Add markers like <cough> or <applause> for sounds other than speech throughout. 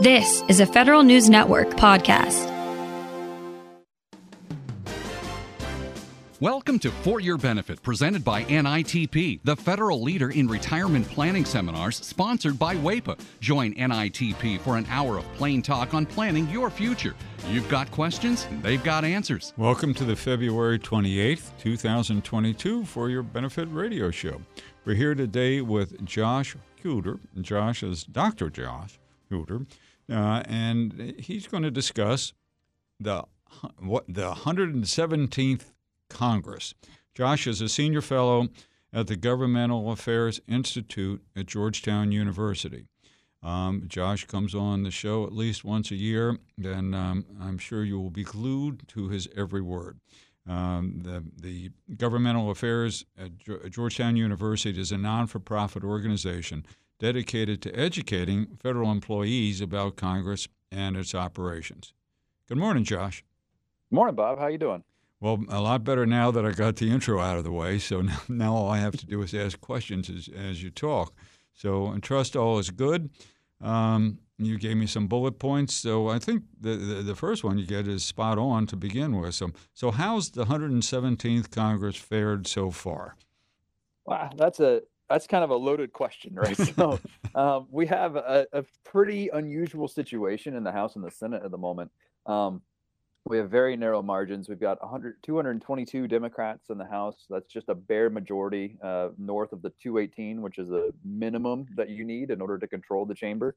This is a Federal News Network podcast. Welcome to For Your Benefit, presented by NITP, the federal leader in retirement planning seminars, sponsored by WAEPA. Join NITP for an hour of plain talk on planning your future. You've got questions, they've got answers. Welcome to the February 28th, 2022 For Your Benefit radio show. We're here today with Josh Huder. Josh is Dr. Josh Huder, uh, and he's going to discuss the what the 117th Congress. Josh is a senior fellow at the Governmental Affairs Institute at Georgetown University. Um, Josh comes on the show at least once a year, and um, I'm sure you will be glued to his every word. Um, the, the Governmental Affairs at Georgetown University is a non for profit organization dedicated to educating federal employees about Congress and its operations. Good morning, Josh. Good morning, Bob. How you doing? Well, a lot better now that I got the intro out of the way. So <laughs> now, now all I have to do is ask questions as, as you talk. So I trust all is good. Um, you gave me some bullet points. So I think the, the, the, first one you get is spot on to begin with. So, so how's the 117th Congress fared so far? Wow, that's a that's kind of a loaded question, right? <laughs> so um, we have a, a, pretty unusual situation in the House and the Senate at the moment. Um, we have very narrow margins. We've got 100, 222 Democrats in the House. That's just a bare majority uh, north of the 218, which is a minimum that you need in order to control the chamber.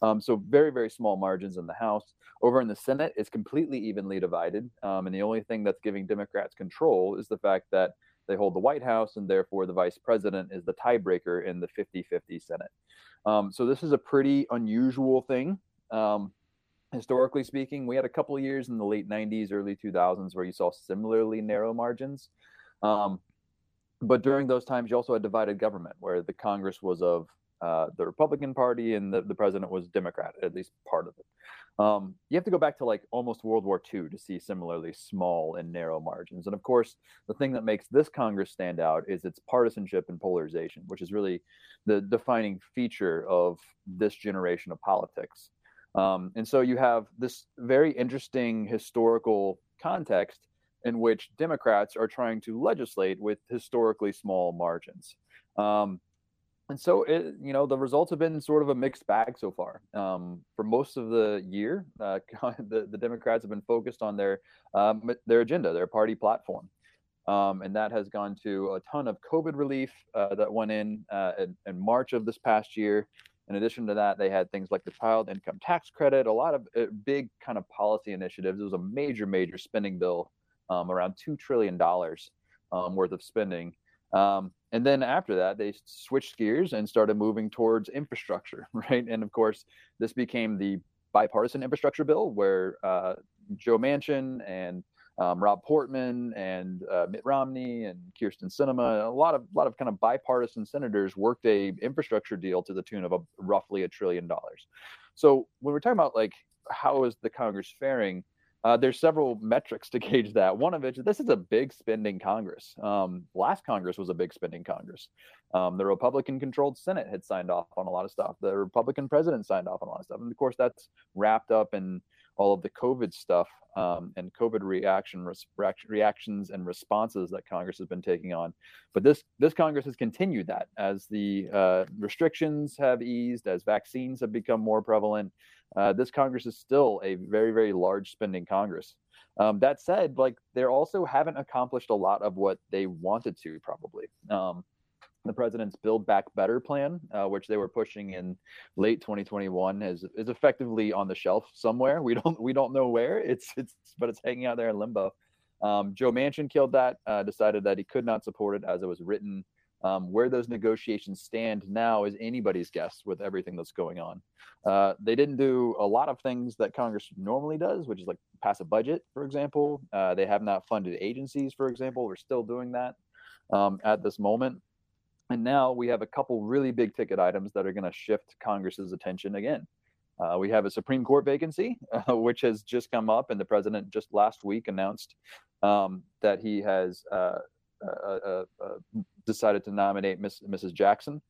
Um, so very, very small margins in the House. Over in the Senate, it's completely evenly divided. Um, and the only thing that's giving Democrats control is the fact that they hold the White House, and therefore the vice president is the tiebreaker in the 50 50 Senate. Um, so this is a pretty unusual thing. Um, historically speaking, we had a couple of years in the late 90s, early 2000s where you saw similarly narrow margins. Um, but during those times, you also had divided government where the Congress was of uh, the Republican Party and the, the president was Democrat, at least part of it. Um, you have to go back to like almost World War II to see similarly small and narrow margins. And of course, the thing that makes this Congress stand out is its partisanship and polarization, which is really the defining feature of this generation of politics. Um, and so you have this very interesting historical context in which Democrats are trying to legislate with historically small margins. Um, and so, it, you know, the results have been sort of a mixed bag so far. Um, for most of the year, uh, <laughs> the, the Democrats have been focused on their um, their agenda, their party platform. Um, and that has gone to a ton of COVID relief uh, that went in, uh, in, in March of this past year, in addition to that, they had things like the child income tax credit, a lot of uh, big kind of policy initiatives. It was a major, major spending bill, um, around $2 trillion um, worth of spending. Um, and then after that, they switched gears and started moving towards infrastructure, <laughs> right? And of course, this became the bipartisan infrastructure bill where uh, Joe Manchin and um, Rob Portman and uh, Mitt Romney and Kyrsten Sinema, a lot of lot of kind of bipartisan senators worked a infrastructure deal to the tune of a, roughly a trillion dollars. So when we're talking about like how is the Congress faring, uh, there's several metrics to <laughs> gauge that. One of which this is a big spending Congress. Um, last Congress was a big spending Congress. Um, the Republican-controlled Senate had signed off on a lot of stuff. The Republican president signed off on a lot of stuff, and of course that's wrapped up in all of the COVID stuff um, and COVID reaction reactions and responses that Congress has been taking on. But this this Congress has continued that as the uh, restrictions have eased, as vaccines have become more prevalent. Uh, this Congress is still a very very large spending Congress. Um, that said, like they also haven't accomplished a lot of what they wanted to probably. Um, the president's Build Back Better plan, uh, which they were pushing in late 2021, is is effectively on the shelf somewhere. We <laughs> don't we don't know where it's it's but it's hanging out there in limbo. Um, Joe Manchin killed that, uh, decided that he could not support it as it was written. Um, where those negotiations stand now is anybody's guess with everything that's going on. Uh, they didn't do a lot of things that Congress normally does, which is like pass a budget, for example. Uh, they have not funded agencies, for example. We're still doing that um, at this moment. And now we have a couple really big ticket items that are going to shift Congress's attention again. Uh, we have a Supreme Court vacancy, uh, <laughs> which has just come up, and the president just last week announced um, that he has uh, decided to nominate Miss, Mrs. Jackson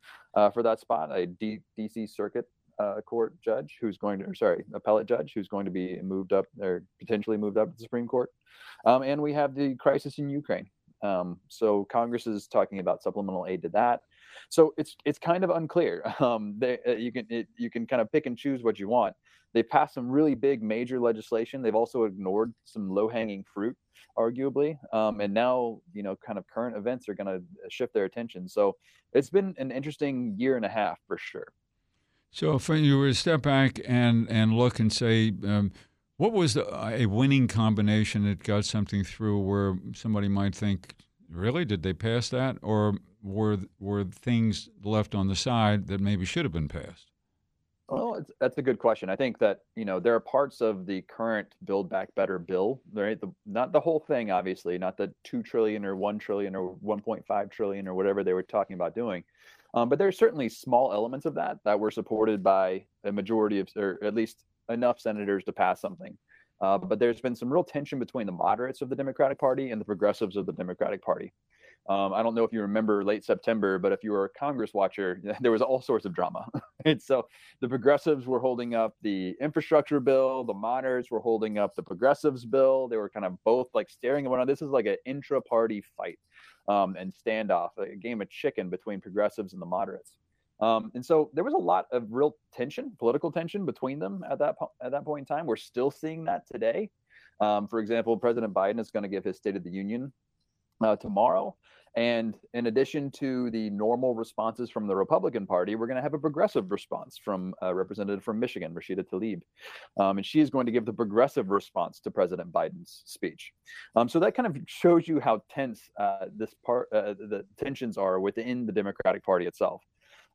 for that spot, a D- DC Circuit uh, court judge who's going to, or sorry, appellate judge who's going to be moved up or potentially moved up to the Supreme Court. Um, and we have the crisis in Ukraine. Um, so Congress is talking about supplemental aid to that. So it's it's kind of unclear. <laughs> Um, they, uh, you can it, you can kind of pick and choose what you want. They passed some really big major legislation. They've also ignored some low hanging fruit, arguably. Um, and now you know kind of current events are going to shift their attention. So it's been an interesting year and a half for sure. So if you were to step back and and look and say. Um, what was the, a winning combination that got something through where somebody might think, really, did they pass that, or were were things left on the side that maybe should have been passed? Well, that's a good question. I think that you know there are parts of the current Build Back Better bill, right? The, not the whole thing, obviously, not the two trillion or one trillion or 1.5 trillion or whatever they were talking about doing, um, but there are certainly small elements of that that were supported by a majority of, or at least enough senators to pass something. Uh, but there's been some real tension between the moderates of the Democratic Party and the progressives of the Democratic Party. Um, I don't know if you remember late September, but if you were a Congress watcher, <laughs> there was all sorts of drama. <laughs> and so the progressives were holding up the infrastructure bill, the moderates were holding up the progressives bill. They were kind of both like staring at one another. This is like an intra party fight um, and standoff, a game of chicken between progressives and the moderates. Um, and so there was a lot of real tension, political tension between them at that po- at that point in time. We're still seeing that today. Um, for example, President Biden is going to give his State of the Union uh, tomorrow. And in addition to the normal responses from the Republican Party, we're going to have a progressive response from a representative from Michigan, Rashida Tlaib. Um, and she is going to give the progressive response to President Biden's speech. Um, so that kind of shows you how tense uh, this part, uh, the tensions are within the Democratic Party itself.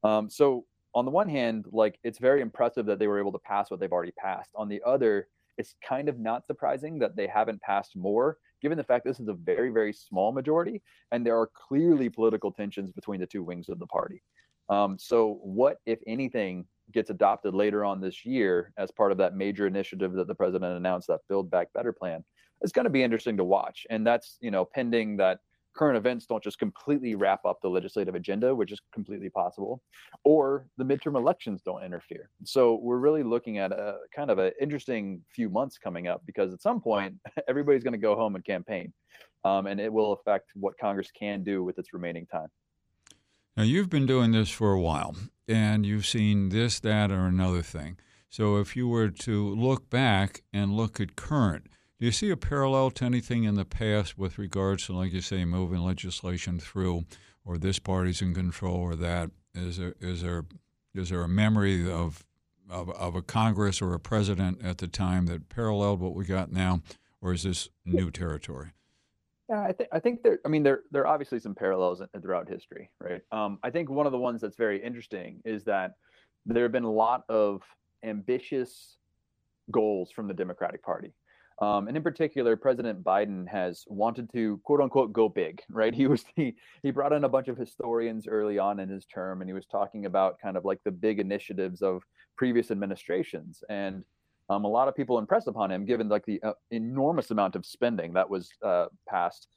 Um, so on the one hand, like it's very impressive that they were able to pass what they've already passed. On the other, it's kind of not surprising that they haven't passed more, given the fact this is a very, very small majority, and there are clearly political tensions between the two wings of the party. Um, so, what, if anything, gets adopted later on this year as part of that major initiative that the president announced, that Build Back Better plan, is going to be interesting to watch. And that's, you know, pending that current events don't just completely wrap up the legislative agenda, which is completely possible, or the midterm elections don't interfere. So we're really looking at a kind of an interesting few months coming up because at some point <laughs> everybody's going to go home and campaign, um, and it will affect what Congress can do with its remaining time. Now you've been doing this for a while, and you've seen this, that, or another thing. So if you were to look back and look at current, do you see a parallel to anything in the past with regards to, like you say, moving legislation through, or this party's in control, or that? Is there is there is there a memory of of, of a Congress or a president at the time that paralleled what we got now, or is this new territory? Yeah, I think I think there. I mean, there there are obviously some parallels throughout history, right? Um, I think one of the ones that's very interesting is that there have been a lot of ambitious goals from the Democratic Party. Um, and in particular, President Biden has wanted to quote unquote go big, right? He was he he brought in a bunch of historians early on in his term, and he was talking about kind of like the big initiatives of previous administrations. And um, a lot of people impressed upon him, given like the uh, enormous amount of spending that was uh, passed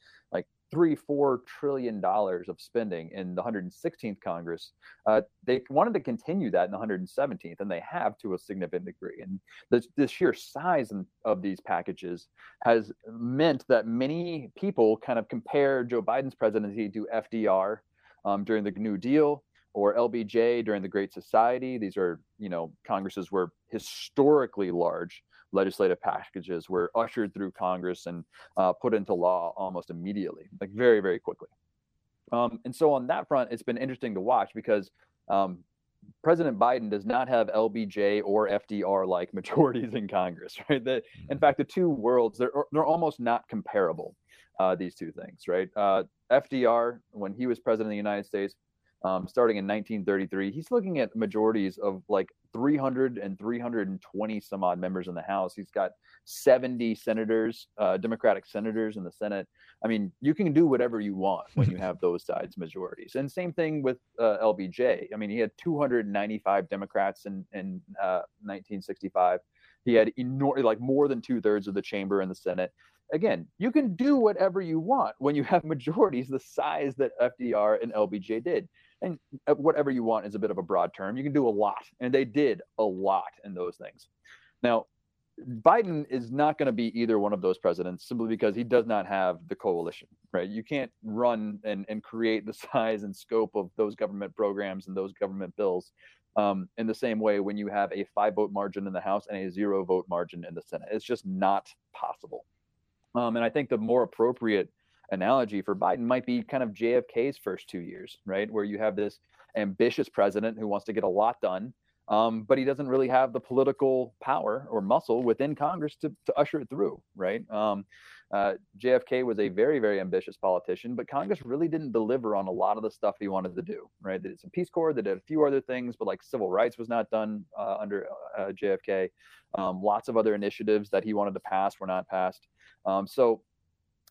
three, four trillion dollars of spending in the 116th Congress. Uh, they wanted to continue that in the 117th, and they have to a significant degree. And the, the sheer size of these packages has meant that many people kind of compare Joe Biden's presidency to FDR um, during the New Deal or LBJ during the Great Society. These are, you know, Congresses were historically large legislative packages were ushered through Congress and uh, put into law almost immediately, like very, very quickly. Um, and so on that front, it's been interesting to watch because um, President Biden does not have LBJ or FDR like <laughs> majorities in Congress, right? The, in mm-hmm. fact, the two worlds, they're, they're almost not comparable, uh, these two things, right? Uh, FDR, when he was president of the United States, um, starting in 1933. He's looking at majorities of like 300 and 320 some odd members in the House. He's got 70 senators, uh, Democratic senators in the Senate. I mean, you can do whatever you want when you <laughs> have those sides majorities. And same thing with uh, LBJ. I mean, he had 295 Democrats in, in uh, 1965. He had enor- like more than two thirds of the chamber in the Senate again, you can do whatever you want when you have <laughs> majorities the size that FDR and LBJ did. And uh, whatever you want is a bit of a broad term. You can do a lot, and they did a lot in those things. Now, Biden is not going to be either one of those presidents simply because he does not have the coalition, right? You can't run and, and create the <laughs> size and scope of those government programs and those government bills um, in the same way when you have a five vote margin in the House and a zero vote margin in the Senate. It's just not possible. Um, and I think the more appropriate analogy for Biden might be kind of JFK's first two years, right? Where you have this ambitious president who wants to get a lot done um, but he doesn't really have the political power or muscle within Congress to, to usher it through, right? Um, uh, JFK was a very, very ambitious politician, but Congress really didn't deliver on a lot of the stuff he wanted to do, right? They did some Peace Corps, they did a few other things, but like civil rights was not done uh, under uh, JFK. Um, lots of other initiatives that he wanted to pass were not passed. Um, so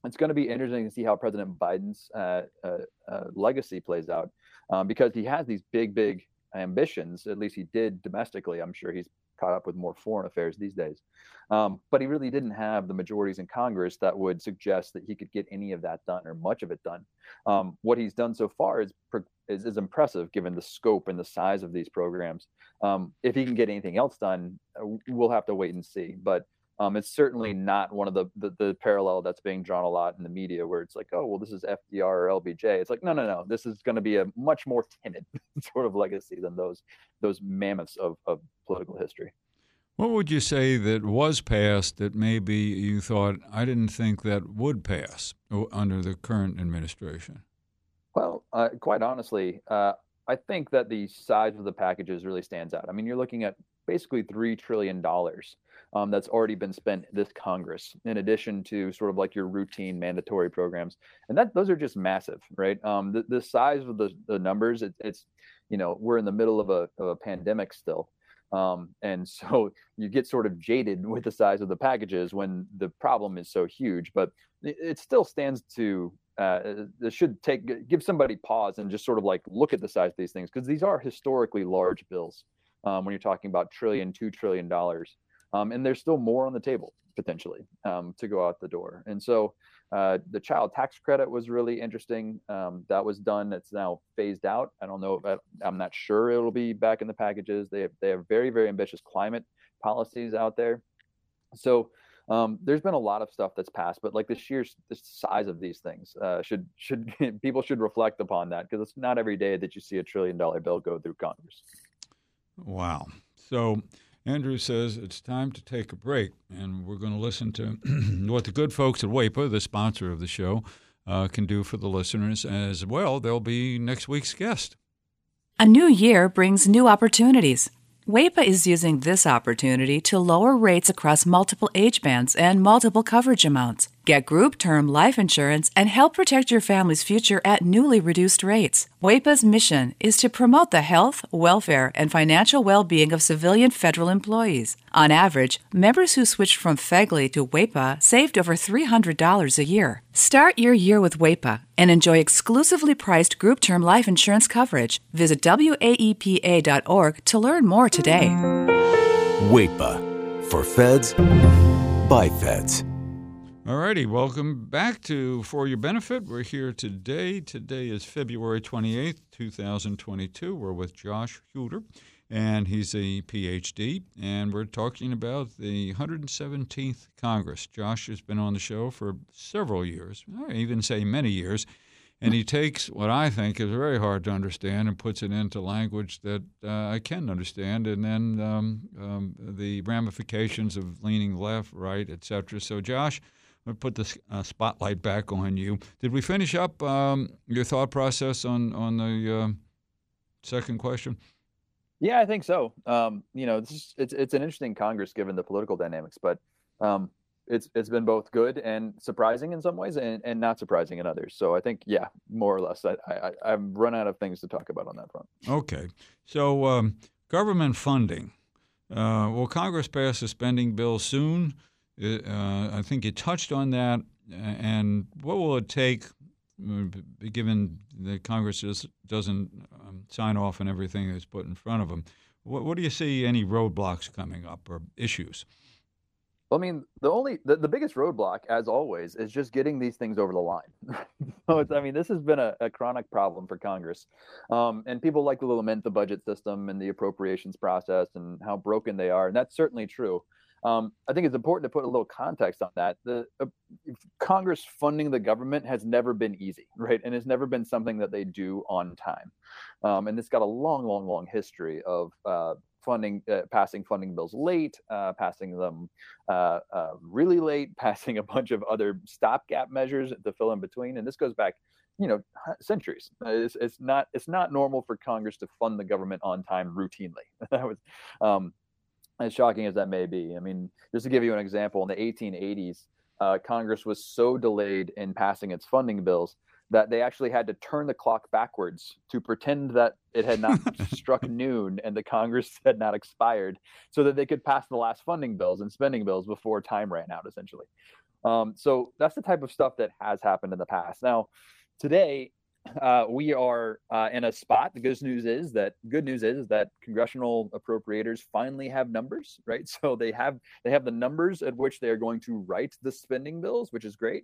it's going to be interesting to see how President Biden's uh, uh, uh, legacy plays out um, because he has these big, big ambitions. At least he did domestically. I'm sure he's caught up with more foreign affairs these days. Um, but he really didn't have the majorities in Congress that would suggest that he could get any of that done or much of it done. Um, what he's done so far is, is, is impressive given the scope and the size of these programs. Um, if he can get anything else done, uh, we'll have to wait and see. But um, it's certainly not one of the, the, the parallel that's being drawn a lot in the media, where it's like, oh, well, this is FDR or LBJ. It's like, no, no, no. This is going to be a much more timid <laughs> sort of legacy than those those mammoths of, of political history. What would you say that was passed that maybe you thought I didn't think that would pass under the current administration? Well, uh, quite honestly, uh, I think that the size of the packages really stands out. I mean, you're looking at basically three trillion dollars um, that's already been spent this Congress, in addition to sort of like your routine mandatory programs, and that those are just massive, right? Um, the, the size of the, the numbers, it, it's you know we're in the middle of a, of a pandemic still, um, and <laughs> so you get sort of jaded with the size of the packages when the problem is so huge, but it, it still stands to uh, it should take give somebody pause and just sort of like look at the size of these things because these are historically large bills um, when you're talking about trillion, two trillion dollars um, and there's still more on the table potentially um, to go out the door. And so uh, the child tax credit was really interesting. Um, that was done. It's now phased out. I don't know. I, am not sure it'll be back in the packages. They have, they have very very ambitious climate policies out there. So um, there's been a lot of stuff that's passed, but like the sheer the size of these things uh, should should <laughs> people should reflect upon that because it's not every day that you see a trillion dollar bill go through Congress. Wow. So Andrew says it's time to take a break, and we're going to listen to <clears throat> what the good folks at WAEPA, the sponsor of the show, uh, can do for the listeners as well. They'll be next week's guest. A new year brings new opportunities. WAEPA is using this opportunity to lower rates across multiple age bands and multiple coverage amounts. Get group term life insurance and help protect your family's future at newly reduced rates. WAEPA's mission is to promote the health, welfare, and financial well being of civilian federal employees. On average, members who switched from FEGLI to WAEPA saved over $300 a year. Start your year with WAEPA and enjoy exclusively priced group term life insurance coverage. Visit WAEPA.org to learn more today. WAEPA for feds by feds. Alrighty, welcome back to For Your Benefit. We're here today. Today is February 28th, 2022. We're with Josh Huder, and he's a PhD, and we're talking about the 117th Congress. Josh has been on the show for several years, I even say many years, and he takes what I think is very hard to understand and puts it into language that uh, I can understand, and then um, um, the ramifications of leaning left, right, etc. So, Josh, me put the uh, spotlight back on you. Did we finish up um, your thought process on on the uh, second question? Yeah, I think so. Um, you know, it's, it's it's an interesting Congress given the political dynamics, but um, it's it's been both good and surprising in some ways, and, and not surprising in others. So I think, yeah, more or less, I, I I've run out of things to talk about on that front. Okay, so um, government funding. Uh, will Congress pass a spending bill soon? Uh, I think you touched on that. And what will it take, uh, given that Congress just doesn't um, sign off on everything that's put in front of them? What, what, do you see any roadblocks coming up or issues? Well, I mean, the only the, the biggest roadblock, as always, is just getting these things over the line. <laughs> so it's, I mean, this has been a, a chronic problem for Congress, um, and people like to lament the budget system and the appropriations process and how broken they are, and that's certainly true. Um, I think it's important to put a little context on that. The uh, Congress funding the government has never been easy, right? And it's never been something that they do on time. Um, and it's got a long, long, long history of uh, funding, uh, passing funding bills late, uh, passing them uh, uh, really late, <laughs> passing a bunch of other stopgap measures to fill in between. And this goes back, you know, centuries. It's, it's not it's not normal for Congress to fund the government on time routinely. <laughs> that was um, as shocking as that may be. I mean, just to give you an example, in the 1880s, uh, Congress was so delayed in passing its funding bills that they actually had to turn the clock backwards to pretend that it had not <laughs> struck noon and the Congress <laughs> had not expired so that they could pass the last funding bills and spending bills before time ran out, essentially. Um, so that's the type of stuff that has happened in the past. Now, today, uh, we are uh, in a spot. The good news is that good news is that congressional appropriators finally have numbers, right? <laughs> So they have they have the numbers at which they are going to write the spending bills, which is great.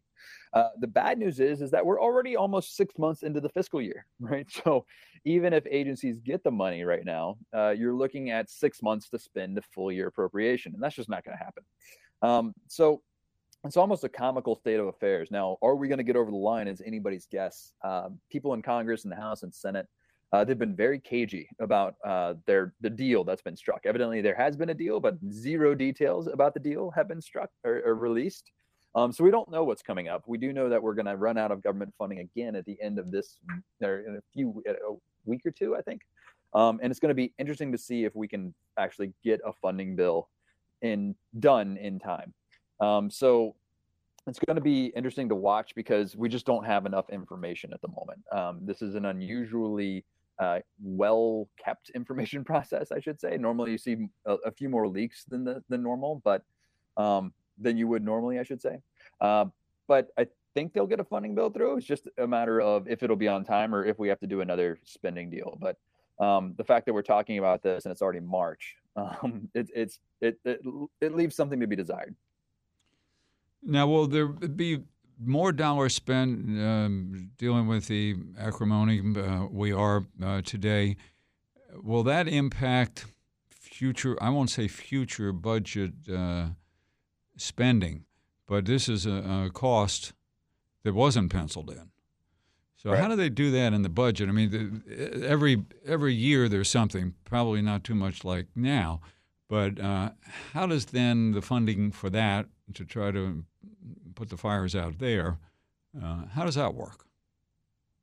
Uh, the bad news is is that we're already almost six months into the fiscal year, <laughs> right? So even if agencies get the money right now, uh, you're looking at six months to spend the full year appropriation, and that's just not going to happen. Um, so it's almost a comical state of affairs. Now, are we going to get over the line? Is anybody's guess. Uh, people in Congress and the House and Senate, uh, they've been very cagey about uh, their the deal that's been struck. Evidently, there has been a deal, but zero details about the deal have been struck or, or released. Um, so we don't know what's coming up. We do know that we're going to run out of government funding again at the end of this, or in a few a week or two, I think. Um, and it's going to be interesting to see if we can actually get a funding bill in done in time. Um, so it's going to be interesting to watch because we just don't have enough information at the moment. Um, this is an unusually uh, well kept <laughs> information process, I should say. Normally, you see a, a few more leaks than the than normal, but um, than you would normally, I should say. Uh, but I think they'll get a funding bill through. It's just a matter of if it'll be on time or if we have to do another spending deal. But um, the fact that we're talking about this and it's already March, <laughs> um, it, it's it, it it leaves something to be desired. Now, will there be more dollars spent um, dealing with the acrimony uh, we are uh, today? Will that impact future? I won't say future budget uh, spending, but this is a, a, cost that wasn't penciled in. So right. how do they do that in the budget? I mean, the, every every year there's something. Probably not too much like now, but uh, how does then the funding for that to try to put the fires out there. Uh, how does that work?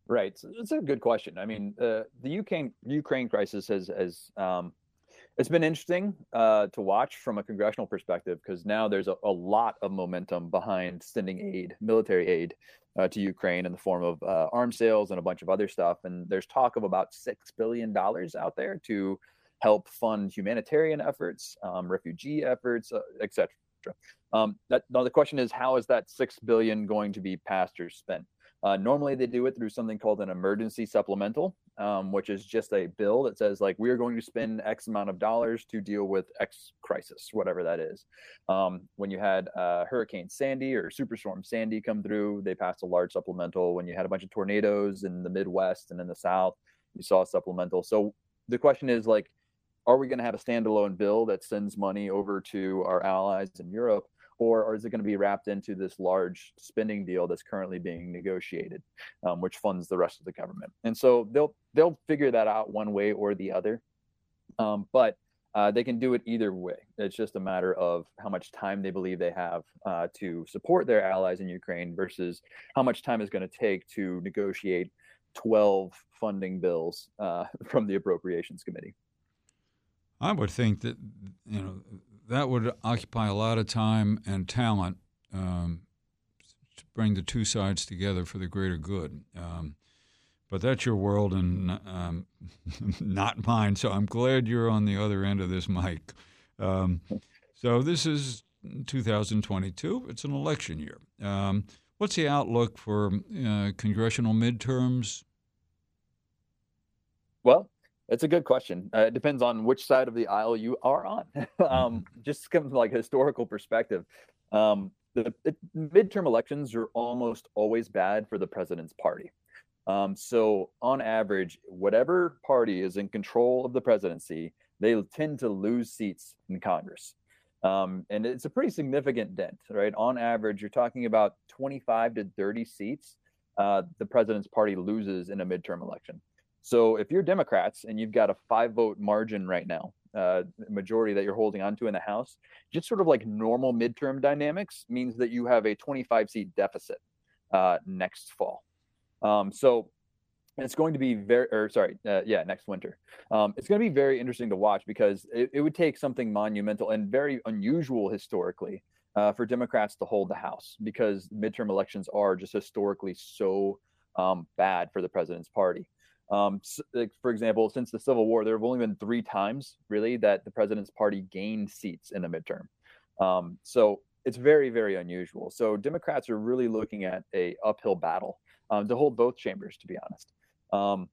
Right, it's a good question. I mean, uh, the Ukraine Ukraine crisis has has um, it's been interesting uh, to watch from a congressional perspective because now there's a, a, lot of momentum behind sending aid, military aid, uh, to Ukraine in the form of uh, arms sales and a bunch of other stuff. And there's talk of about six billion dollars out there to help fund humanitarian efforts, um, refugee efforts, uh, etc. Um, that now the question is, how is that six billion going to be passed or spent? Uh, normally, they do it through something called an emergency supplemental, um, which is just a bill that says like we are going to spend X amount of dollars to deal with X crisis, whatever that is. Um, when you had uh, Hurricane Sandy or Superstorm Sandy come through, they passed a large supplemental. When you had a bunch of tornadoes in the Midwest and in the South, you saw a supplemental. So the question is like, are we going to have a standalone bill that sends money over to our allies in Europe? Or, or is it going to be wrapped into this large spending deal that's currently being negotiated, um, which funds the rest of the government? And so they'll they'll figure that out one way or the other, um, but uh, they can do it either way. It's just a matter of how much time they believe they have uh, to support their allies in Ukraine versus how much time is going to take to negotiate 12 funding bills uh, <laughs> from the Appropriations Committee. I would think that you know that would occupy a lot of time and talent um, to bring the two sides together for the greater good. Um, but that's your world and um, <laughs> not mine. So I'm glad you're on the other end of this mic. Um, so this is 2022. It's an election year. Um, what's the outlook for uh, congressional midterms? Well, It's a good question. Uh, it depends on which side of the aisle you are on. <laughs> um, just from like historical perspective, um, the, the, midterm elections are almost always bad for the president's party. Um, so on average, whatever party is in control of the presidency, they tend to lose seats in Congress. Um, and it's a pretty significant dent, right? On average, you're talking about 25 to 30 seats uh, the president's party loses in a midterm election. So if you're Democrats and you've got a five vote margin right now, uh, majority that you're holding onto in the House, just sort of like normal midterm dynamics means that you have a 25 seat deficit uh, next fall. Um, so it's going to be very, or sorry, uh, yeah, next winter. Um, it's going to be very interesting to watch because it, it, would take something monumental and very unusual historically uh, for Democrats to hold the House because midterm elections are just historically so um, bad for the president's party. Um, for example, since the Civil War, there have only been three times really that the president's party gained seats in a midterm. Um, so it's very, very unusual. So Democrats are really looking at a uphill battle um, to hold both chambers, to be honest. Um,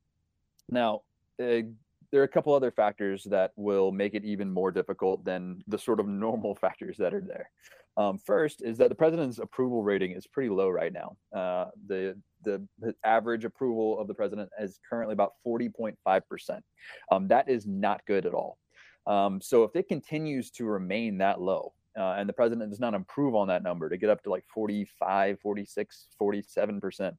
now, uh, there are a couple other factors that will make it even more difficult than the sort of normal <laughs> factors that are there. Um, first is that the president's approval rating is pretty low right now. Uh, the the average approval of the president is currently about 40.5 percent. Um, that is not good at all. Um, so if it continues to remain that low, uh, and the president does not improve on that number to get up to like 45, 46, 47 percent,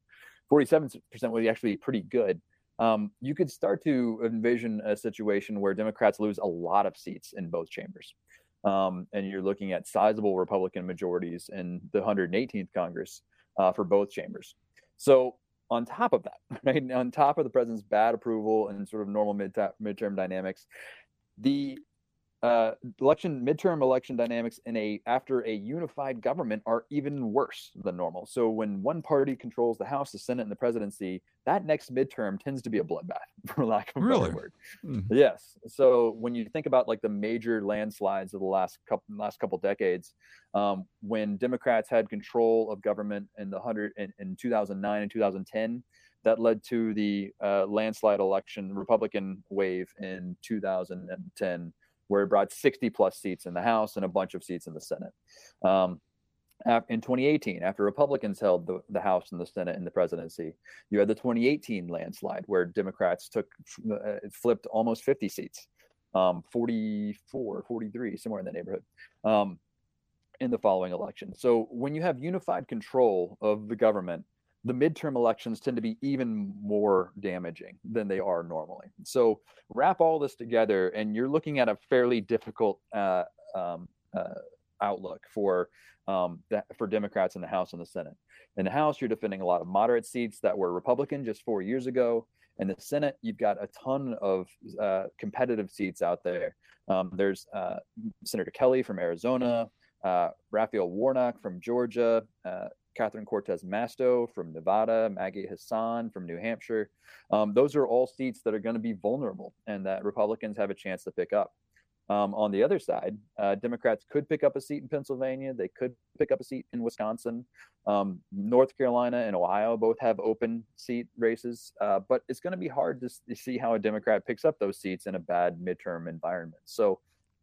47 percent would actually be pretty good. Um, you could start to envision a situation where Democrats lose a lot of seats in both chambers um, and you're looking at sizable Republican majorities in the 118th Congress uh, for both chambers. So on top of that, <laughs> right, on top of the president's bad approval and sort of normal mid midterm dynamics, the uh, election midterm election dynamics in a after a unified government are even worse than normal. So when one party controls the House, the Senate, and the presidency, that next midterm tends to be a bloodbath, <laughs> for lack of a really? better word. Mm-hmm. Yes. So when you think about like the major landslides of the last couple last couple decades, um, when Democrats had control of government in the hundred in, in 2009 and 2010 that led to the uh, landslide election Republican wave in 2010 where it brought 60 plus seats in the House and a bunch of seats in the Senate. Um, in 2018, after Republicans held the, the House and the Senate and the presidency, you had the 2018 landslide where Democrats took uh, flipped almost 50 seats, um, 44, 43, somewhere in the neighborhood. Um, in the following election. So when you have unified control of the government, the midterm elections tend to be even more damaging than they are normally. So wrap all this together, and you're looking at a fairly difficult uh, um, uh, outlook for um, for Democrats in the House and the Senate. In the House, you're defending a lot of moderate seats that were Republican just four years ago. In the Senate, you've got a ton of uh, competitive seats out there. Um, there's uh, Senator Kelly from Arizona, uh, Raphael Warnock from Georgia, uh, Catherine Cortez Masto from Nevada, Maggie Hassan from New Hampshire. Um, those are all seats that are going to be vulnerable and that Republicans have a chance to pick up. Um, on the other side, uh, Democrats could pick up a seat in Pennsylvania. They could pick up a seat in Wisconsin. Um, North Carolina and Ohio both have open seat races, uh, but it's going to be hard to, to see how a Democrat picks up those seats in a bad midterm environment. So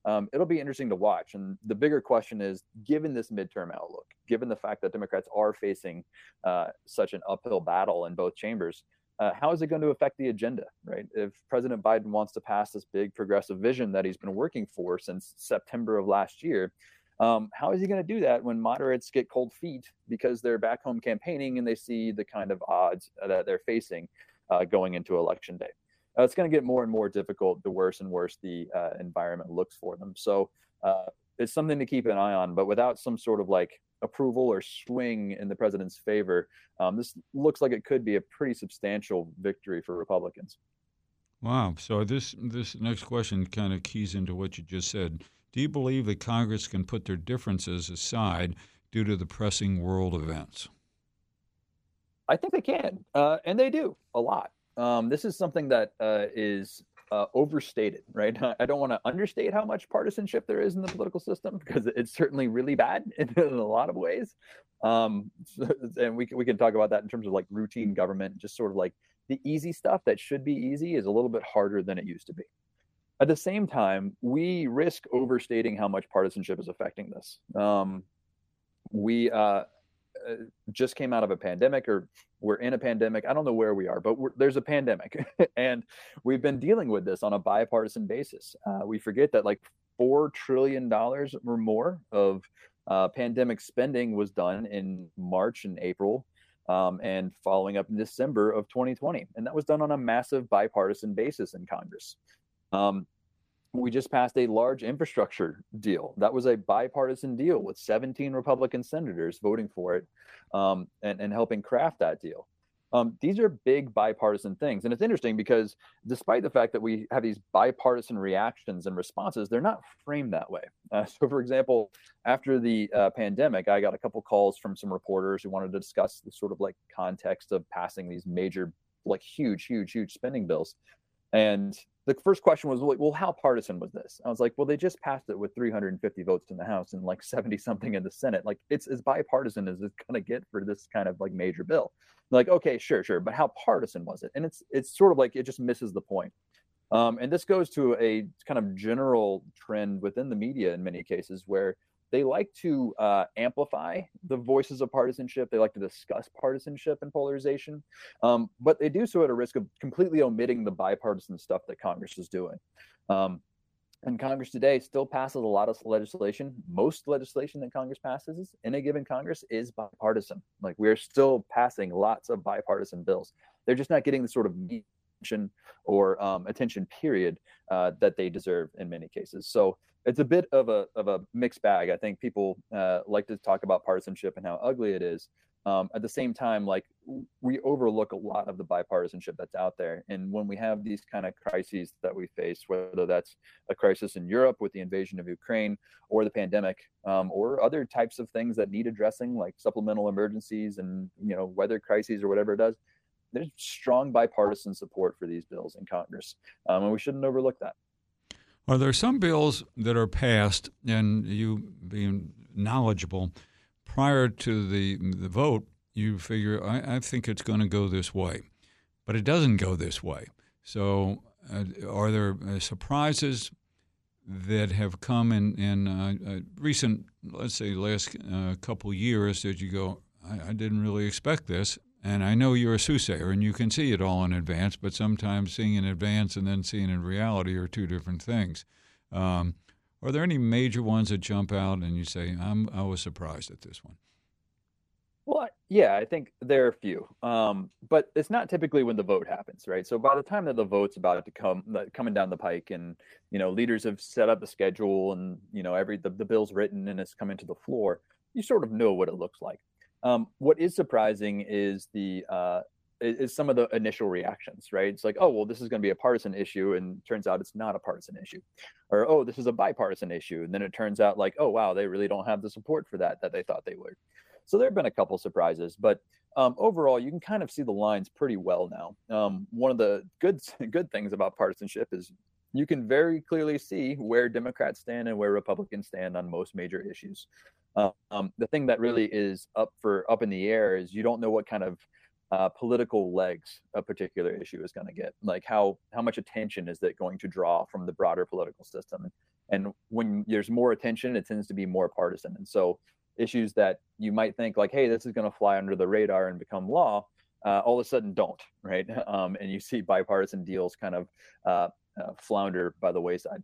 um, it'll be interesting to watch. And the bigger question is given this midterm outlook, given the fact that Democrats are facing uh, such an uphill battle in both chambers, uh, how is it going to affect the agenda, right? If President Biden wants to pass this big progressive vision that he's been working for since September of last year, um, how is he going to do that when moderates get cold feet because they're back home campaigning and they see the kind of odds that they're facing uh, going into election day? Uh, it's going to get more and more difficult the worse and worse the uh, environment looks for them. So uh, it's something to keep an eye on. But without some sort of like approval or swing in the president's favor, um, this looks like it could be a pretty substantial victory for Republicans. Wow. So this this next question kind of keys into what you just said. Do you believe that Congress can put their differences aside due to the pressing world events? I think they can, uh, and they do a lot. Um, this is something that uh, is uh, overstated, right? <laughs> I don't want to understate how much partisanship there is in the political system because it's certainly really bad in, <laughs> in a lot of ways. Um, <laughs> and we can, we can talk about that in terms of like routine government, just sort of like the easy stuff that should be easy is a little bit harder than it used to be. At the same time, we risk overstating how much partisanship is affecting this. Um, we uh, just came out of a pandemic or we're in a pandemic. I don't know where we are, but there's a pandemic, <laughs> and we've been dealing with this on a bipartisan basis. Uh, we forget that like four trillion dollars or more of uh, pandemic spending was done in March and April, um, and following up in December of 2020, and that was done on a massive bipartisan basis in Congress. Um, we just passed a large infrastructure deal. That was a bipartisan deal with 17 Republican senators voting for it um, and, and helping craft that deal. Um, these are big bipartisan things. And it's interesting because despite the fact that we have these bipartisan reactions and responses, they're not framed that way. Uh, <laughs> so, for example, after the uh, pandemic, I got a couple calls from some reporters who wanted to discuss the sort of like context of passing these major, like huge, huge, huge spending bills. And the first question was, well, how partisan was this? I was like, well, they just passed it with 350 votes in the House and like <laughs> 70 something in the Senate. Like it's as bipartisan as it's <laughs> going to get for this kind of like major bill. Like, okay, sure, sure, but how partisan was it? And it's it's sort of like it just misses the point. Um, and this goes to a kind of general trend within the media in many cases where they like to uh, amplify the voices of partisanship. They like to discuss partisanship and polarization, um, but they do so at a risk of completely omitting the bipartisan stuff that Congress is doing. Um, and Congress today still passes a lot of legislation. Most legislation that Congress passes in a given Congress is bipartisan. Like we're still passing lots of bipartisan bills. They're just not getting the sort of attention or um, attention period uh, that they deserve in many cases. So it's a bit of a of a mixed bag. I think people uh, like to talk about partisanship and how ugly it is. Um, at the same time, like we overlook a lot of the bipartisanship that's out there. And when we have these kind of crises that we face, whether that's a crisis in Europe with the invasion of Ukraine or the pandemic, um, or other types of things that need addressing, like supplemental emergencies and you know weather crises or whatever it does, there's strong bipartisan support for these bills in Congress, um, and we shouldn't overlook that. Are there some bills that are passed, and you being knowledgeable prior to the the vote, you figure I, I think it's going to go this way, but it doesn't go this way. So, uh, are there uh, surprises that have come in in uh, uh recent, let's say, last uh, couple years that you go, I, I didn't really expect this, and I know you're a soothsayer and you can see it all in advance, but sometimes seeing in advance and then seeing in reality are two different things. Um, are there any major ones that jump out and you say, I'm, I was surprised at this one? Well, yeah, I think there are a few, um, but it's not typically when the vote happens, right? So by the time that the vote's about to come, coming down the pike, and you know, leaders have set up the schedule, and you know, every the, the bill's written and it's coming to the floor, you sort of know what it looks like. Um, what is surprising is the uh, is some of the initial reactions, right? It's like, oh, well, this is going to be a partisan issue, and turns out it's not a partisan issue, or oh, this is a bipartisan issue, and then it turns out like, oh, wow, they really don't have the support for that that they thought they would. So there have been a couple surprises, but um, overall, you can kind of see the lines pretty well now. Um, one of the good <laughs> good things about partisanship is you can very clearly see where Democrats stand and where Republicans stand on most major issues. Um, the thing that really is up for up in the air is you don't know what kind of uh, political legs a particular issue is going to get. Like how how much attention is that going to draw from the broader political system? And when there's more attention, it tends to be more partisan. And so issues that you might think like, hey, this is going to fly under the radar and become law, uh, all of a sudden don't, <laughs> right? Um, and you see bipartisan deals kind of uh, uh, flounder by the wayside.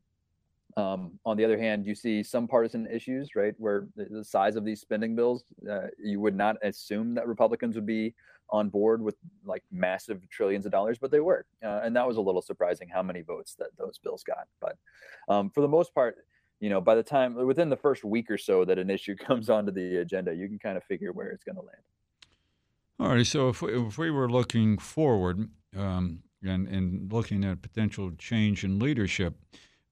Um, on the other hand, you see some partisan issues, right, where the, size of these spending bills, uh, you would not assume that Republicans would be on board with like massive trillions of dollars, but they were, uh, and that was a little surprising how many votes that those bills got. But um, for the most part, you know, by the time within the first week or so that an issue <laughs> comes onto the agenda, you can kind of figure where it's going to land. All right. So if we, if we were looking forward um, and, and looking at potential change in leadership,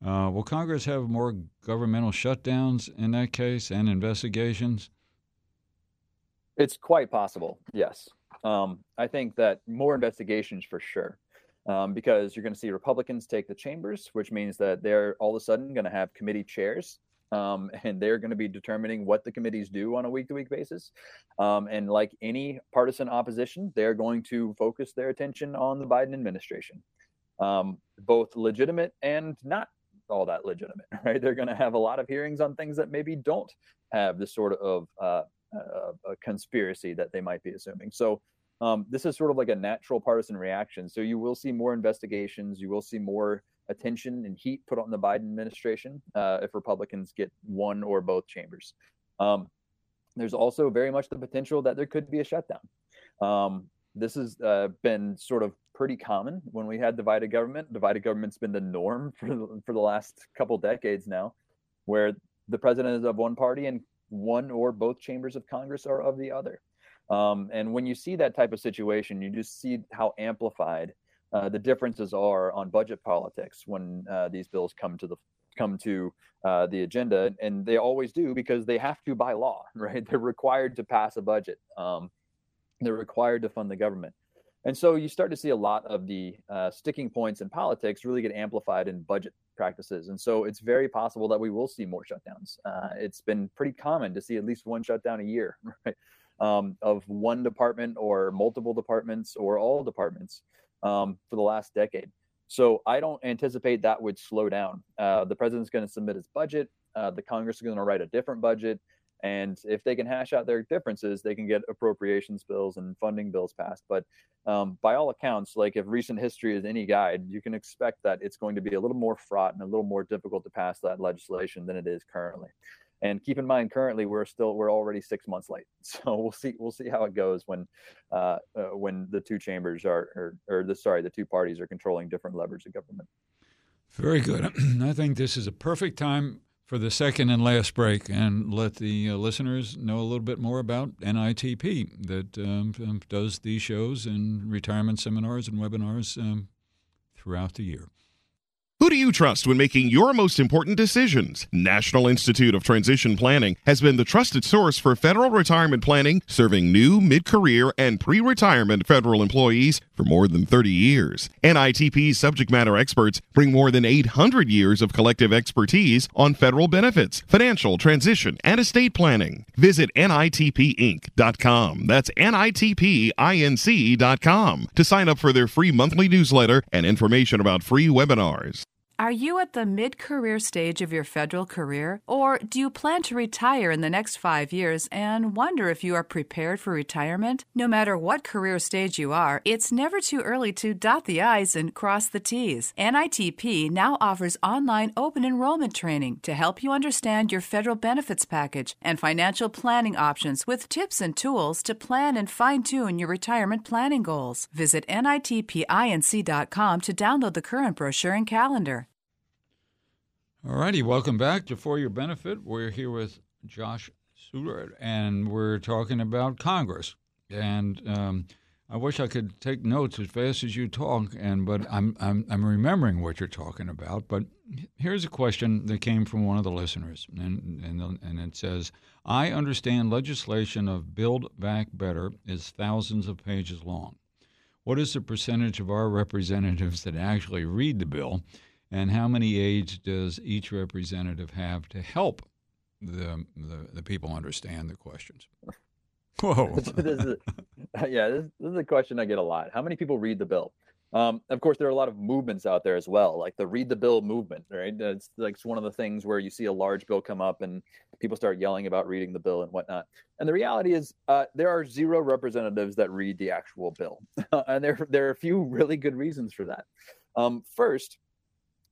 uh, will Congress have more governmental shutdowns in that case and investigations? It's quite possible, yes. Um, I think that more investigations for sure, um, because you're going to see Republicans take the chambers, which means that they're all of a sudden going to have committee chairs um, <laughs> and they're going to be determining what the committees do on a week to week basis. Um, and like any partisan opposition, they're going to focus their attention on the Biden administration, um, both legitimate and not all that legitimate, <laughs> right? They're going to have a lot of hearings on things that maybe don't have the sort of uh, uh, a conspiracy that they might be assuming. So um, this is sort of like a natural partisan reaction. So you will see more investigations. You will see more attention and heat put on the Biden administration uh, if Republicans get one or both chambers. Um, there's also very much the potential that there could be a shutdown. Um, this has uh, been sort of pretty common when we had divided government. Divided government's been the norm <laughs> for the, for the last couple decades now, where the president is of one party and one or both chambers of Congress are of the other. Um, and when you see that type of situation, you just see how amplified uh, the differences are on budget politics when uh, these bills come to the come to uh, the agenda, and they always do because they have to by law, <laughs> right? They're required to pass a budget. Um, they're required to fund the government. And so you start to see a lot of the uh, sticking points in politics really get amplified in budget practices. And so it's very possible that we will see more shutdowns. Uh, it's been pretty common to see at least one shutdown a year, <laughs> right? Um, of one department or multiple departments or all departments um, for the last decade. So I don't anticipate that would slow down. Uh, the president's going to submit his budget. Uh, the Congress is going to write a different budget. And if they can hash out their differences, they can get appropriations bills and funding bills passed. But um, by all accounts, like if recent history is any guide, you can expect that it's going to be a little more fraught and a little more difficult to pass that legislation than it is currently. And keep in mind, currently we're still we're already six months late, <laughs> so we'll see we'll see how it goes when uh, uh, when the two chambers are or, or the sorry the two parties are controlling different levers of government. Very good. <clears throat> I think this is a perfect time for the second and last break and let the uh, listeners know a little bit more about NITP that um, does these shows and retirement seminars and webinars um, throughout the year. Who do you trust when making your most important decisions? National Institute of Transition Planning has been the trusted source for federal retirement planning, serving new, mid career, and pre retirement federal employees for more than 30 years. NITP's subject matter experts bring more than 800 years of collective expertise on federal benefits, financial transition, and estate planning. Visit NITPinc.com. That's NITPINC.com to sign up for their free monthly newsletter and information about free webinars. Are you at the mid career stage of your federal career? Or do you plan to retire in the next five years and wonder if you are prepared for retirement? No matter what career stage you are, it's never too early to dot the I's and cross the T's. NITP now offers online open enrollment training to help you understand your federal benefits package and financial planning options with tips and tools to plan and fine tune your retirement planning goals. Visit NITPINC.com to download the current brochure and calendar. All righty, welcome back to For Your Benefit. We're here with Josh Huder, and we're talking about Congress. And um, I wish I could take notes as fast as you talk, and but I'm, I'm I'm remembering what you're talking about. But here's a question that came from one of the listeners, and and and it says, "I understand legislation of Build Back Better is thousands of pages long. What is the percentage of our representatives that actually read the bill?" And how many aides does each representative have to help the the, the people understand the questions? <laughs> Whoa. this is, <laughs> yeah, this, this, is a question I get a lot. How many people read the bill? Um, of course, there are a lot of movements out there as well, like the read the bill movement, right? It's like it's one of the things where you see a large bill come up and people start yelling about reading the bill and whatnot. And the reality is, uh, there are zero representatives that read the actual bill, <laughs> and there there are a few really good reasons for that. Um, first,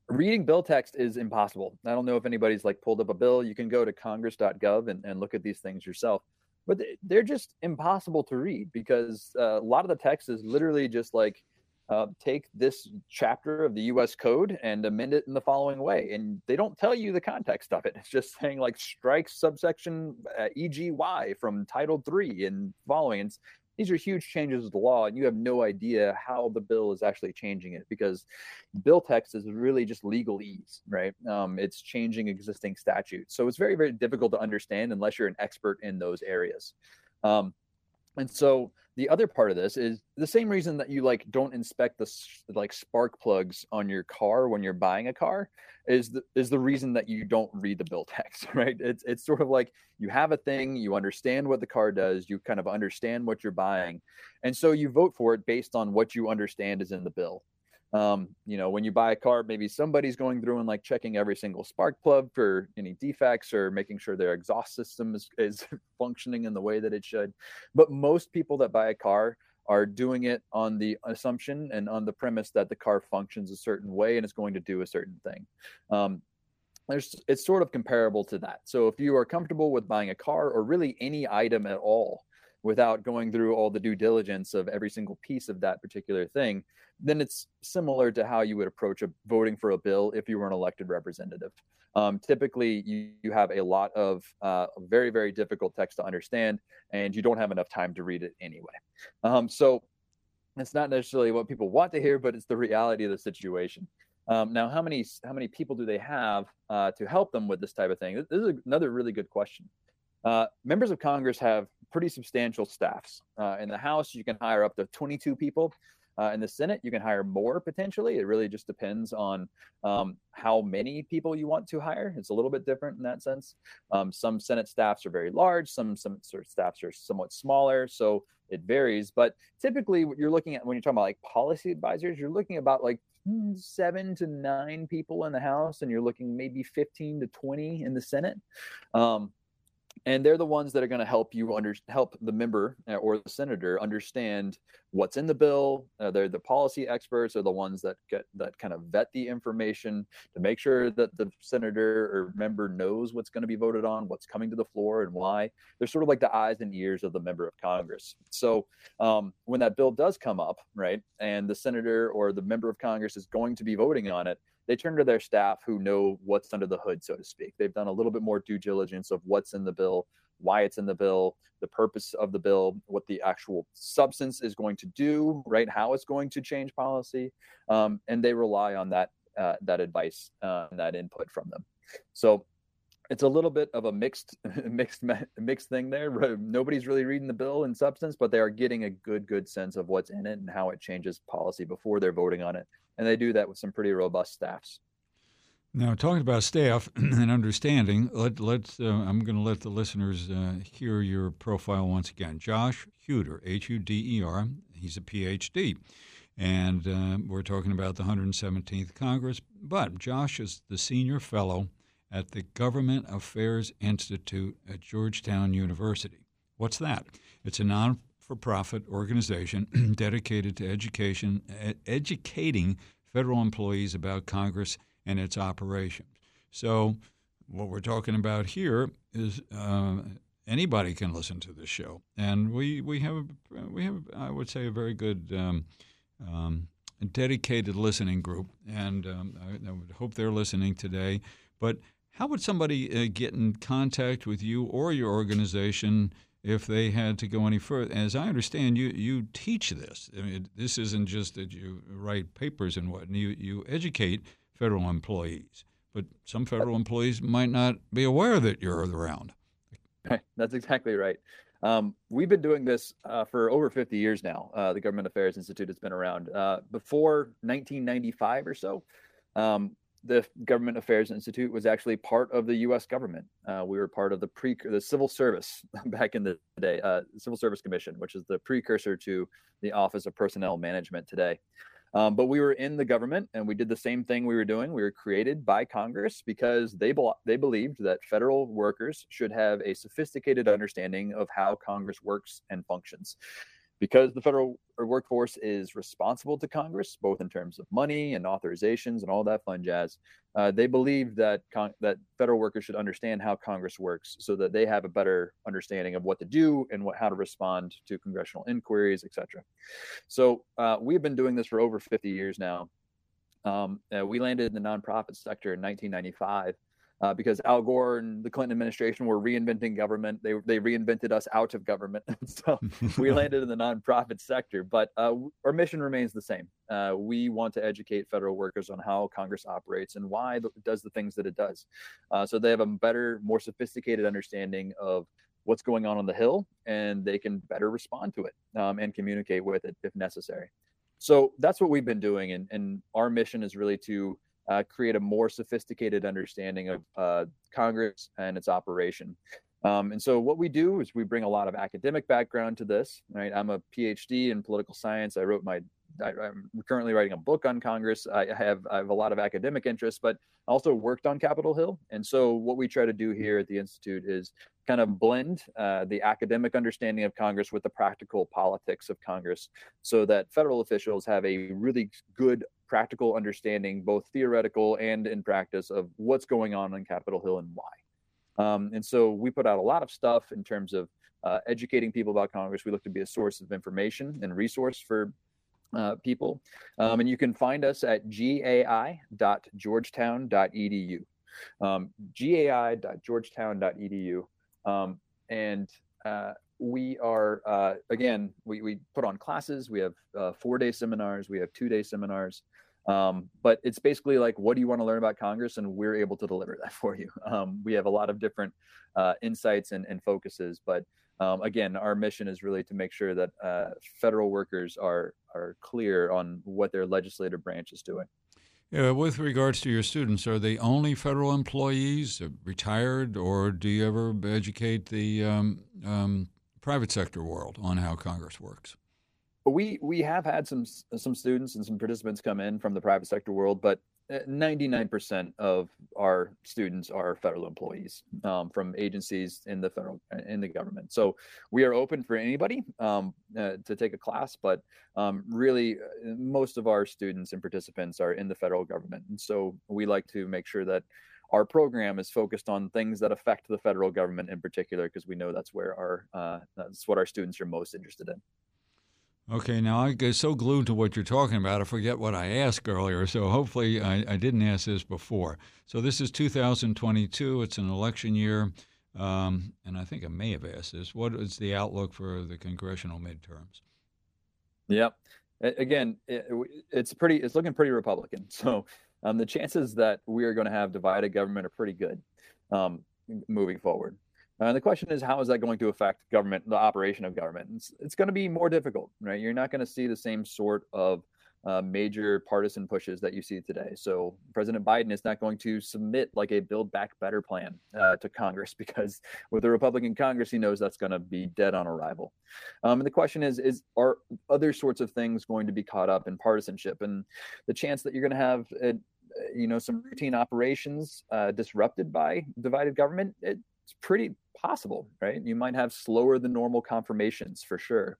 reading bill text is impossible. I don't know if anybody's like pulled up a bill. You can go to congress.gov and, and look at these things yourself, but they're just impossible to read because uh, a lot of the text is literally just like uh, take this chapter of the US code and amend it in the following way. And they don't tell you the context of it. It's just saying like strike subsection uh, EGY from Title 3 and following. It's, these are huge changes to the law and you have no idea how the bill is actually changing it because bill text is really just legalese right? Um, it's changing existing statutes. So it's very very difficult to understand unless you're an expert in those areas. Um, And so the other part of this is the same reason that you like don't inspect the like spark plugs on your car when you're buying a car is the, is the reason that you don't read the bill <laughs> text, right? It's it's sort of like you have a thing, you understand what the car does, you kind of understand what you're buying, and so you vote for it based on what you understand is in the bill um, you know when you buy a car maybe somebody's going through and like checking every single spark plug for any defects or making sure their exhaust system is, <laughs> is functioning in the way that it should. But most people that buy a car are doing it on the assumption and on the premise that the car functions a certain way and is going to do a certain thing. Um, there's it's sort of comparable to that. So if you are comfortable with buying a car or really any item at all without going through all the due diligence of every single piece of that particular thing, then it's similar to how you would approach a, voting for a bill if you were an elected representative. Um, typically, you, you have a lot of uh, very, very difficult text to understand, and you don't have enough time to read it anyway. Um, so it's not necessarily what people want to hear, but it's the reality of the situation. Um, now, how many how many people do they have uh, to help them with this type of thing? This is another really good question. Uh, members of Congress have pretty substantial staffs. Uh, in the House, you can hire up to 22 people. Uh, in the Senate, you can hire more potentially. It really just depends on um, how many people you want to hire. It's a little bit different in that sense. Um, some Senate staffs are very large. Some some sort of staffs are somewhat smaller. So it varies. But typically, what you're looking at when you're talking about like policy advisors, you're looking about like hmm, seven to nine people in the House, and you're looking maybe 15 to 20 in the Senate. Um, and they're the ones that are going to help you under help the member uh, or the senator understand what's in the bill. Uh, they're the policy experts are the ones that get that kind of vet the information to make sure that the senator or member knows what's going to be voted on what's coming to the floor and why. They're sort of like the eyes and ears of the member of congress. So um, when that bill does come up right and the senator or the member of congress is going to be voting on it they turn to their staff who know what's under the hood, so to speak. They've done a little bit more due diligence of what's in the bill, why it's in the bill, the purpose of the bill, what the actual substance is going to do, right? How it's going to change policy, um, and they rely on that uh, that advice uh, and that input from them. So it's a little bit of a mixed <laughs> mixed mixed thing there nobody's really reading the bill in substance but they are getting a good good sense of what's in it and how it changes policy before they're voting on it and they do that with some pretty robust staffs. Now, talking about staff <clears throat> and understanding, let, let's, uh, I'm going to let the listeners uh, hear your profile once again. Josh Huder, H U D E R, he's a PhD. And uh, we're talking about the 117th Congress. But Josh is the senior fellow at the Government Affairs Institute at Georgetown University. What's that? It's a non for profit organization <clears throat> dedicated to education, ed- educating federal employees about Congress and its operations. So, what we're talking about here is uh, anybody can listen to this show, and we we have we have I would say a very good. Um, um, dedicated listening group, and um, I, I, would hope they're listening today. But how would somebody uh, get in contact with you or your organization if they had to go any further. As I understand, you you teach this. I mean, this isn't just that you write papers and what. You you educate federal employees, but some federal employees might not be aware that you're around. That's exactly right. Um, we've been doing this uh, for over 50 years now. Uh, the Government Affairs Institute has been around. Uh, before 1995 or so, um, the Government Affairs Institute was actually part of the U.S. government. Uh, we were part of the pre the civil service <laughs> back in the day, uh, Civil Service Commission, which is the precursor to the Office of Personnel Management today. Um, but we were in the government, and we did the same thing we were doing. We were created by Congress because they be- they believed that federal workers should have a sophisticated understanding of how Congress works and functions because the federal workforce is responsible to Congress, both in terms of money and authorizations and all that fun jazz. Uh, they believe that con- that federal workers should understand how Congress works, so that they have a better understanding of what to do and what how to respond to congressional inquiries, etc. So uh, we've been doing this for over 50 years now. Um, uh, we landed in the nonprofit sector in 1995 uh, because Al Gore and the Clinton administration were reinventing government. They they reinvented us out of government, <laughs> so we <laughs> landed in the nonprofit sector. But uh, our mission remains the same. Uh, we want to educate federal workers on how Congress operates and why it does the things that it does, uh, so they have a better, more sophisticated understanding of what's going on on the Hill, and they can better respond to it um, and communicate with it if necessary. So that's what we've been doing, and, and our mission is really to uh, create a more sophisticated understanding of uh, Congress and its operation. Um, and so what we do is we bring a lot of academic background to this. Right, I'm a PhD in political science. I wrote my I, am currently writing a book on Congress. I have I have a lot of academic interests, but also worked on Capitol Hill. And so what we try to do here at the institute is kind of blend uh, the academic understanding of Congress with the practical politics of Congress, so that federal officials have a really good practical understanding, both theoretical and in practice, of what's going on on Capitol Hill and why. Um, and so we put out a lot of stuff in terms of uh, educating people about Congress. We look to be a source of information and resource for uh, people. Um, and you can find us at gai.georgetown.edu. Um, gai.georgetown.edu. Um, and uh, we are, uh, again, we, we put on classes. We have uh, four day seminars, we have two day seminars. Um, but it's basically like, what do you want to learn about Congress? And we're able to deliver that <laughs> for you. Um, we have a lot of different uh, insights and, and, focuses. But um, again, our mission is really to make sure that uh, federal workers are, are clear on what their legislative branch is doing. Yeah, with regards to your students, are they only federal employees, uh, retired, or do you ever educate the um, um, private sector world on how Congress works? we we have had some some students and some participants come in from the private sector world, but 99% uh, of our students are federal employees um, from agencies in the federal in the government. So we are open for anybody um, uh, to take a class, but um, really uh, most of our students and participants are in the federal government, and so we like to make sure that our program is focused on things that affect the federal government in particular because we know that's where our uh, that's what our students are most interested in. Okay, now I get so glued to what you're talking about, I forget what I asked earlier. So hopefully I, I didn't ask this before. So this is 2022. It's an election year. Um, and I think I may have asked this. What is the outlook for the congressional midterms? Yep. Again, it, it's pretty. It's looking pretty Republican. <laughs> So um, the chances that we are going to have divided government are pretty good um, moving forward. And the question is, how is that going to affect government, the operation of government? It's, it's going to be more difficult, right? You're not going to see the same sort of uh, major partisan pushes that you see today. So President Biden is not going to submit like a Build Back Better plan uh, to Congress <laughs> because with the Republican Congress, he knows that's going to be dead on arrival. Um, and the question is, is are other sorts of things going to be caught up in partisanship? And the chance that you're going to have, uh, you know, some routine operations uh, disrupted by divided government, it, it's pretty possible, right? You might have slower than normal confirmations for sure.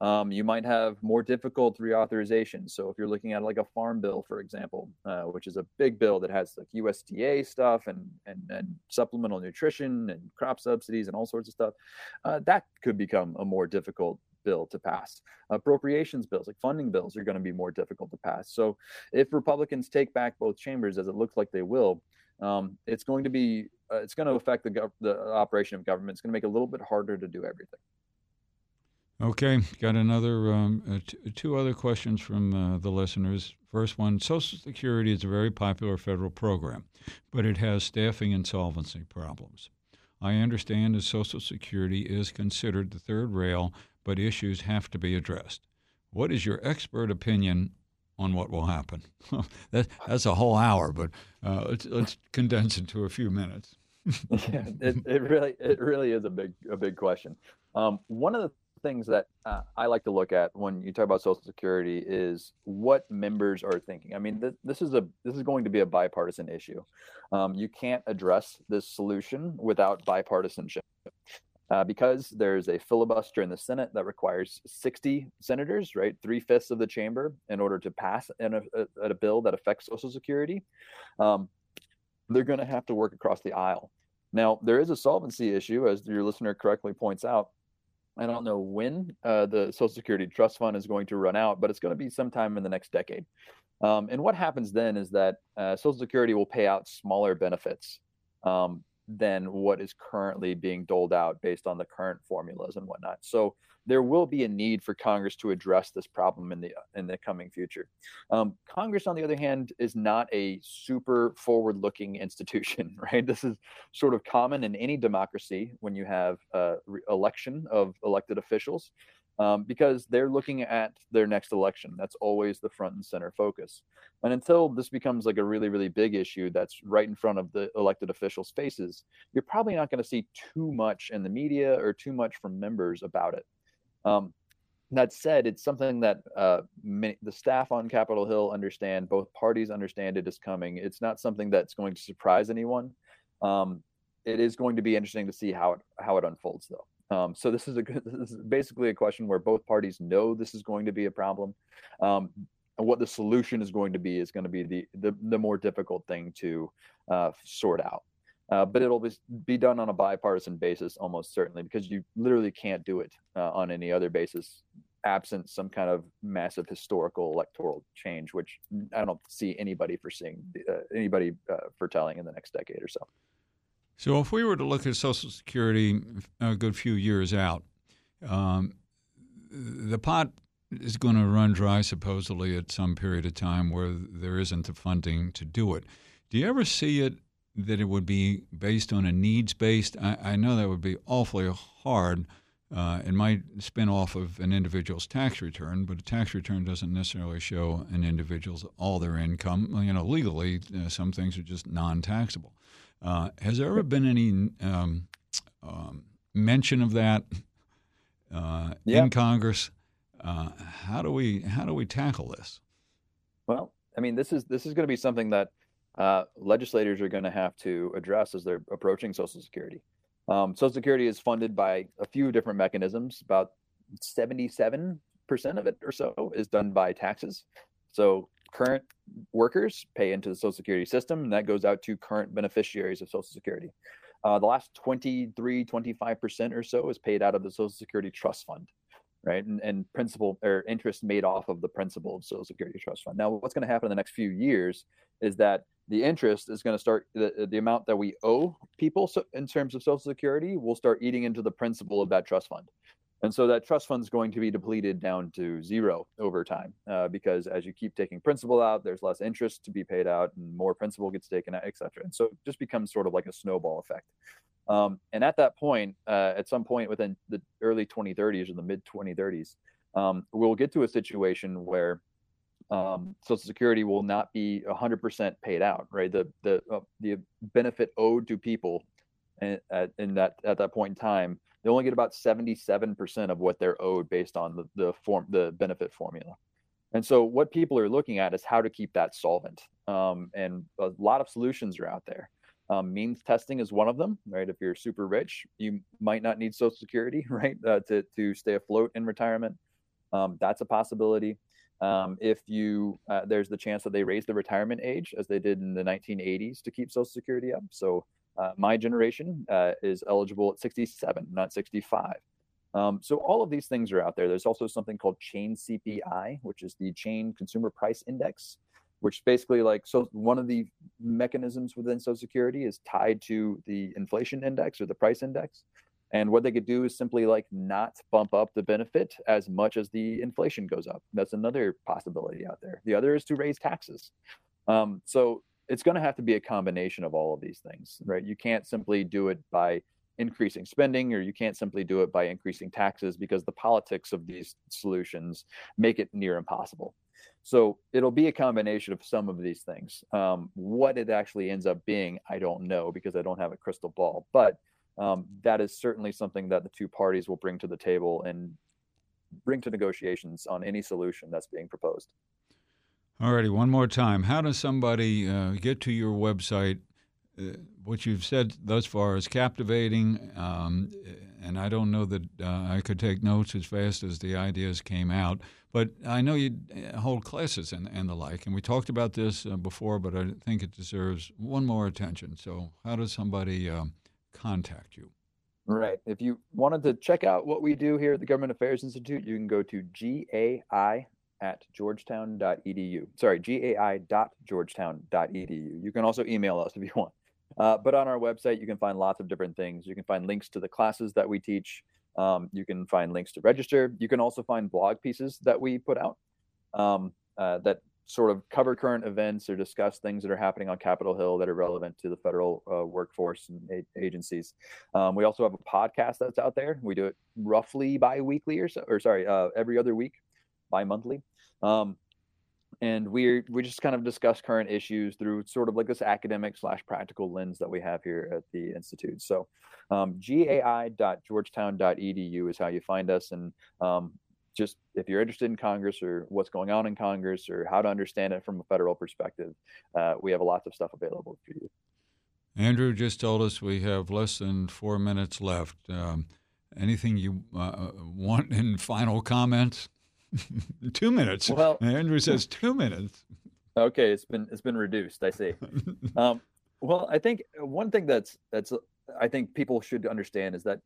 Um, you might have more difficult reauthorizations. So if you're looking at like a farm bill, for example, uh, which is a big bill that has like USDA stuff and, and, and supplemental nutrition and crop subsidies and all sorts of stuff, uh, that could become a more difficult bill to pass. Appropriations bills, like funding bills, are going to be more difficult to pass. So if Republicans take back both chambers, as it looks like they will, um, it's going to be uh, it's going to affect the gov- the operation of government. It's going to make it a little bit harder to do everything. Okay, got another um, uh, t- two other questions from uh, the listeners. First one: Social Security is a very popular federal program, but it has staffing and solvency problems. I understand that Social Security is considered the third rail, but issues have to be addressed. What is your expert opinion on what will happen. <laughs> that, that's a whole hour, but uh, let's, let's condense it to a few minutes. <laughs> yeah, it, it really it really is a big a big question. Um, one of the things that uh, I like to look at when you talk about Social Security is what members are thinking. I mean, th- this is a this is going to be a bipartisan issue. Um, you can't address this solution without bipartisanship uh, because there's a filibuster in the Senate that requires 60 senators, right, three fifths of the chamber, in order to pass a, a, bill that affects Social Security. Um, they're going to have to work across the aisle. Now, there is a solvency issue, as your listener correctly points out. I don't know when uh, the Social Security Trust Fund is going to run out, but it's going to be sometime in the next decade. Um, and what happens then is that uh, Social Security will pay out smaller benefits um, than what is currently being doled out based on the current formulas and whatnot. So there will be a need for Congress to address this problem in the in the coming future. Um, Congress, on the other hand, is not a super forward-looking <laughs> institution, right? This is sort of common in any democracy when you have a re- election of elected officials um, because they're looking at their next election. That's always the front and center focus. And until this becomes like a really, really big issue that's right in front of the elected officials' faces, you're probably not going to see too much in the media or too much from members about it. Um, that said, it's something that uh, many, the staff on Capitol Hill understand. Both parties understand it is coming. It's not something that's going to surprise anyone. Um, it is going to be interesting to see how it how it unfolds, though. Um, so this is a <laughs> this is basically a question where both parties know this is going to be a problem. Um, and what the solution is going to be is going to be the the, the more difficult thing to uh, sort out. Uh, but it'll be, be done on a bipartisan basis almost certainly because you literally can't do it uh, on any other basis absent some kind of massive historical electoral change, which I don't see anybody foreseeing, uh, anybody uh, foretelling in the next decade or so. So, if we were to look at Social Security a good few years out, um, the pot is going to run dry supposedly at some period of time where there isn't the funding to do it. Do you ever see it that it would be based on a needs based? I, I know that would be awfully hard. Uh, it might spin off of an individual's tax return, but a tax return doesn't necessarily show an individual's all their income. You know, legally, uh, some things are just non-taxable. Uh, has there ever been any um, um, mention of that uh, yeah. in Congress? Uh, how do we how do we tackle this? Well, I mean, this is this is going to be something that uh, legislators are going to have to address as they're approaching Social Security. Um, Social Security is funded by a few different mechanisms. About seventy-seven percent of it or so is done by taxes. So current workers pay into the Social Security system, and that goes out to current beneficiaries of Social Security. Uh, the last 23, 25% or so is paid out of the Social Security Trust Fund, right? And, and principal or interest made off of the principal of Social Security Trust Fund. Now, what's going to happen in the next few years is that the interest is going to start the, the amount that we owe people so in terms of Social Security will start eating into the principal of that trust fund. And so that trust fund is going to be depleted down to zero over time uh, because as you keep taking principal out, there's less interest to be paid out and more principal gets taken out, et cetera. And so it just becomes sort of like a snowball effect. Um, and at that point, uh, at some point within the early 2030s or the mid 2030s, um, we'll get to a situation where um, Social Security will not be 100% paid out, right? The the uh, the benefit owed to people in, at, in that at that point in time they only get about 77% of what they're owed based on the, the form the benefit formula. And so what people are looking at is how to keep that solvent um, and a lot of solutions are out there. Um, means testing is one of them right? If you're super rich you might not need social security <laughs> right? Uh, to, to stay afloat in retirement um, that's a possibility. Um, if you uh, there's the chance that they raise the retirement age as they did in the 1980s to keep social security up. So uh, my generation uh, is eligible at 67, not 65. Um, so all of these things are out there. There's also something called chain CPI, which is the chain consumer price index, which basically like so one of the mechanisms within Social Security is tied to the inflation index or the price index. And what they could do is simply like not bump up the benefit as much as the inflation goes up. That's another possibility out there. The other is to raise taxes. Um, so it's going to have to be a combination of all of these things, right? You can't simply do it by increasing spending or you can't simply do it by increasing taxes because the politics of these solutions make it near impossible. So it'll be a combination of some of these things. Um, what it actually ends up being, I don't know because I don't have a crystal ball. But um, that is certainly something that the two parties will bring to the table and bring to negotiations on any solution that's being proposed. Alrighty, one more time. How does somebody uh, get to your website? Uh, what you've said thus far is captivating, um, and I don't know that uh, I could take notes as fast as the ideas came out. But I know you uh, hold classes and, and the like, and we talked about this uh, before, but I think it deserves one more attention. So, how does somebody um, contact you? Right. If you wanted to check out what we do here at the Government Affairs Institute, you can go to GAI at georgetown.edu. Sorry, gai.georgetown.edu. You can also email us if you want. Uh, but on our website, you can find lots of different things. You can find links to the classes that we teach. Um, you can find links to register. You can also find blog pieces that we put out um, uh, that sort of cover current events or discuss things that are happening on Capitol Hill that are relevant to the federal uh, workforce and a- agencies. Um, we also have a podcast that's out there. We do it roughly bi-weekly or so, or sorry, uh, every other week, bi-monthly. Um, and we we just kind of discuss current issues through sort of like this academic slash practical lens that we have here at the institute. So, um, gai.georgetown.edu is how you find us, and um, just if you're interested in Congress or what's going on in Congress or how to understand it from a federal perspective, uh, we have lots of stuff available for you. Andrew just told us we have less than four minutes left. Um, anything you uh, want in final comments? <laughs> two minutes. Well, Andrew says two minutes. Okay, it's been it's been reduced. I see. <laughs> um, well, I think one thing that's that's I think people should understand is that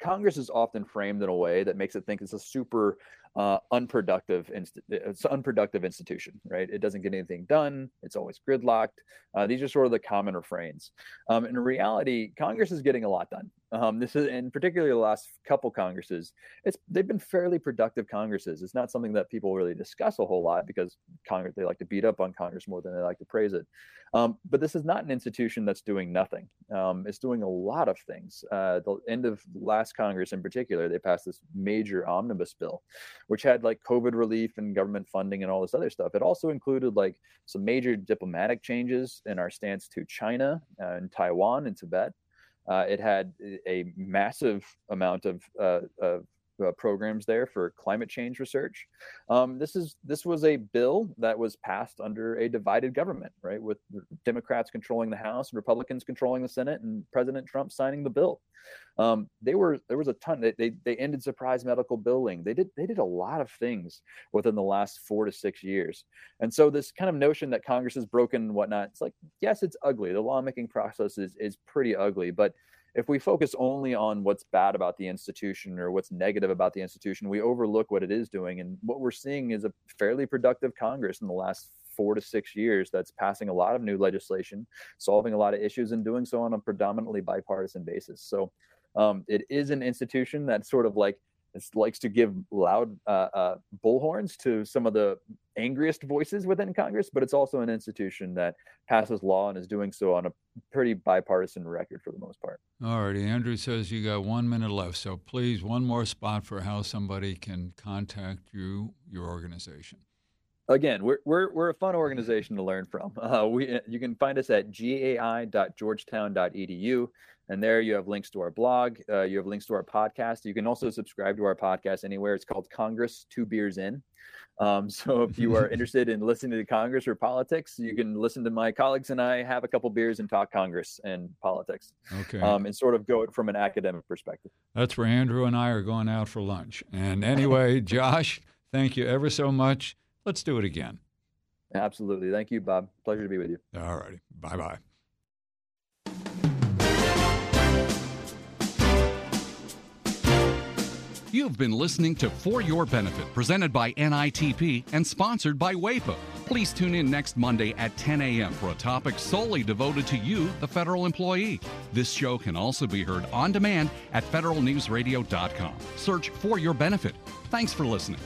Congress is often framed in a way that makes it think it's a super uh, unproductive, inst- it's an unproductive institution, right? It doesn't get anything done. It's always gridlocked. Uh, these are sort of the common refrains. Um, in reality, Congress is getting a lot done. Um, this is, and particularly the last couple Congresses, it's they've been fairly productive Congresses. It's not something that people really discuss a whole lot because Congress they like to beat up on Congress more than they like to praise it. Um, but this is not an institution that's doing nothing. Um, it's doing a lot of things. Uh, the end of last Congress, in particular, they passed this major omnibus bill, which had like COVID relief and government funding and all this other stuff. It also included like some major diplomatic changes in our stance to China uh, and Taiwan and Tibet. Uh, it had a massive amount of, uh, of uh, programs there for climate change research. Um, this is this was a bill that was passed under a divided government, right, with Democrats controlling the House, and Republicans controlling the Senate, and President Trump signing the bill. Um, they were there was a ton. They, they they ended surprise medical billing. They did they did a lot of things within the last four to six years. And so this kind of notion that Congress is broken and whatnot, it's like yes, it's ugly. The lawmaking process is is pretty ugly, but if we focus only on what's bad about the institution or what's negative about the institution, we overlook what it is doing. And what we're seeing is a fairly productive Congress in the last four to six years that's passing a lot of new legislation, solving a lot of issues, and doing so on a predominantly bipartisan basis. So um, it is an institution that's sort of like likes to give loud uh, uh, bullhorns to some of the angriest voices within Congress, but it's also an institution that passes law and is doing so on a pretty bipartisan record for the most part. All righty. Andrew says you got one minute left, so please, one more spot for how somebody can contact you, your organization. Again, we're, we're, we're a fun organization to learn from. <laughs> Uh, we, you can find us at gai.georgetown.edu. And there you have links to our blog. Uh, you have links to our podcast. You can also subscribe to our podcast anywhere. It's called Congress Two Beers In. Um, <laughs> so if you are <laughs> interested in listening to Congress or politics, you can listen to my colleagues and I have a couple beers and talk Congress and politics. Okay. Um, and sort of go it from an academic perspective. That's where Andrew and I are going out for lunch. And anyway, Josh, thank you ever so much. Let's do it again. Absolutely. Thank you, Bob. Pleasure to be with you. All righty. Bye bye. You've been listening to For Your Benefit, presented by NITP and sponsored by WAEPA. Please tune in next Monday at 10 a.m. for a topic solely devoted to you, the federal employee. This show can also be heard on demand at federalnewsradio.com. Search For Your Benefit. Thanks for listening.